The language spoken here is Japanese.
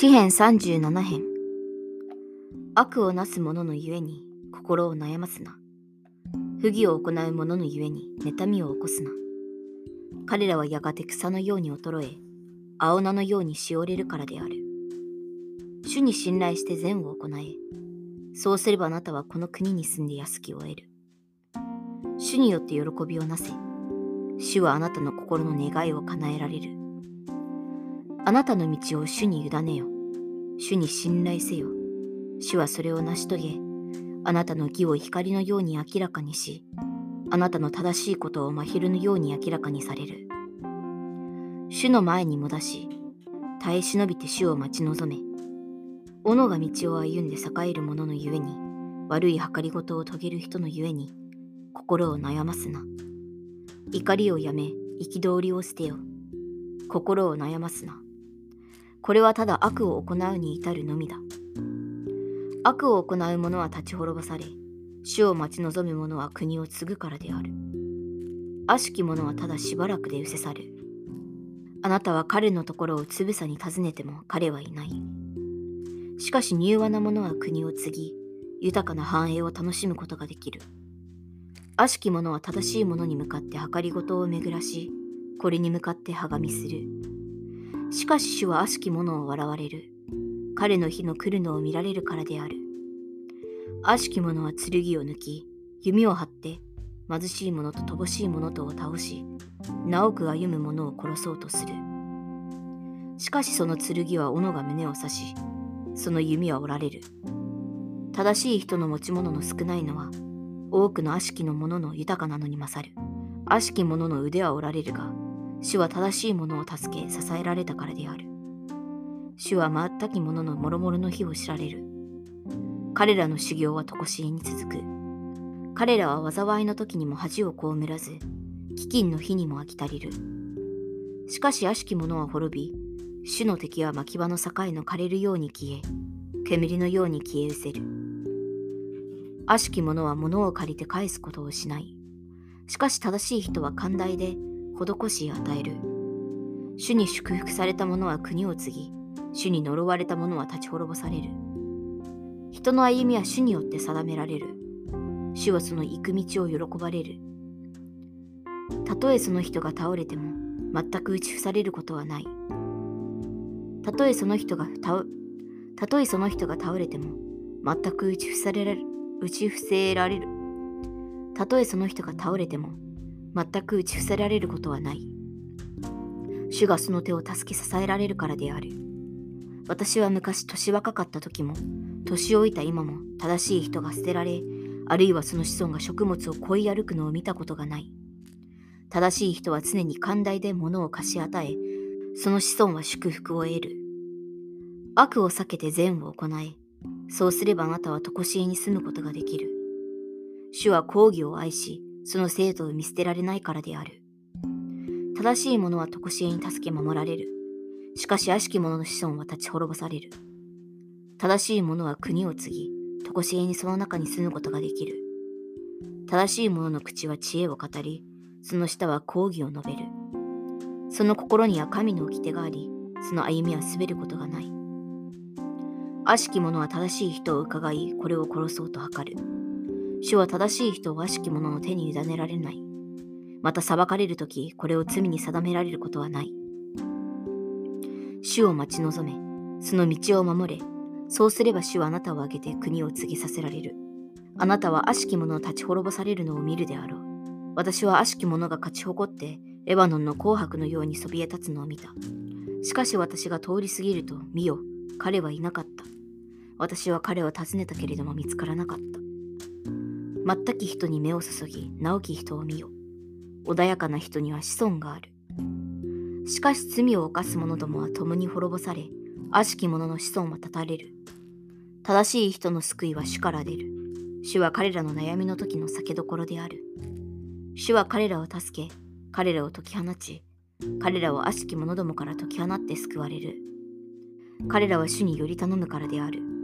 詩編37編悪をなす者のゆえに心を悩ますな。不義を行う者のゆえに妬みを起こすな。彼らはやがて草のように衰え、青菜のようにしおれるからである。主に信頼して善を行え。そうすればあなたはこの国に住んで安きを得る。主によって喜びをなせ。主はあなたの心の願いを叶えられる。あなたの道を主に委ねよ。主に信頼せよ。主はそれを成し遂げ、あなたの義を光のように明らかにし、あなたの正しいことを真昼のように明らかにされる。主の前にもだし、耐え忍びて主を待ち望め。斧が道を歩んで栄える者のゆえに、悪い計りごとを遂げる人のゆえに、心を悩ますな。怒りをやめ、憤りを捨てよ。心を悩ますな。これはただ悪を行うに至るのみだ。悪を行う者は立ち滅ぼされ、主を待ち望む者は国を継ぐからである。悪しき者はただしばらくで失せ去る。あなたは彼のところをつぶさに訪ねても彼はいない。しかし柔和な者は国を継ぎ、豊かな繁栄を楽しむことができる。悪しき者は正しい者に向かって計りごとを巡らし、これに向かってはがみする。しかし主は悪しき者を笑われる。彼の日の来るのを見られるからである。悪しき者は剣を抜き、弓を張って、貧しい者と乏しい者とを倒し、直く歩む者を殺そうとする。しかしその剣は斧が胸を刺し、その弓は折られる。正しい人の持ち物の少ないのは、多くの悪しきの者の豊かなのに勝る。悪しき者の腕は折られるが、主は正しい者を助け支えられたからである。主は全き者の諸々の日を知られる。彼らの修行は常しえに続く。彼らは災いの時にも恥を被らず、飢饉の日にも飽き足りる。しかし悪しき者は滅び、主の敵は牧場の境の枯れるように消え、煙のように消え失せる。悪しき者は物を借りて返すことをしない。しかし正しい人は寛大で施し与える。主に祝福された者は国を継ぎ、主に呪われた者は立ち滅ぼされる。人の歩みは主によって定められる。主はその行く道を喜ばれる。たとえその人が倒れても、全く打ち伏されることはない。たとえその人が倒たとえその人が倒れても、全く打ち伏せられる。打ち伏せられる。たとえその人が倒れても、全く打ち伏せられることはない。主がその手を助け支えられるからである。私は昔年若かった時も、年老いた今も正しい人が捨てられ、あるいはその子孫が食物を恋い歩くのを見たことがない。正しい人は常に寛大で物を貸し与え、その子孫は祝福を得る。悪を避けて善を行え、そうすればあなたは常しえに住むことができる。主は講義を愛し、その生徒を見捨てられないからである。正しい者は常しえに助け守られる。しかし悪しき者の子孫は立ち滅ぼされる。正しい者は国を継ぎ、常しえにその中に住むことができる。正しい者の口は知恵を語り、その舌は講義を述べる。その心には神の掟があり、その歩みは滑ることがない。悪しき者は正しい人を伺い、これを殺そうと図る。主は正しい人を悪しき者の手に委ねられない。また裁かれるとき、これを罪に定められることはない。主を待ち望め、その道を守れ、そうすれば主はあなたを挙げて国を継ぎさせられる。あなたは悪しき者を立ち滅ぼされるのを見るであろう。私は悪しき者が勝ち誇って、レバノンの紅白のようにそびえ立つのを見た。しかし私が通り過ぎると、見よ、彼はいなかった。私は彼を訪ねたけれども見つからなかった。全き人に目を注ぎ、直き人を見よ。穏やかな人には子孫がある。しかし罪を犯す者どもは共に滅ぼされ、悪しき者の子孫は断たれる。正しい人の救いは主から出る。主は彼らの悩みの時の酒どころである。主は彼らを助け、彼らを解き放ち、彼らを悪しき者どもから解き放って救われる。彼らは主により頼むからである。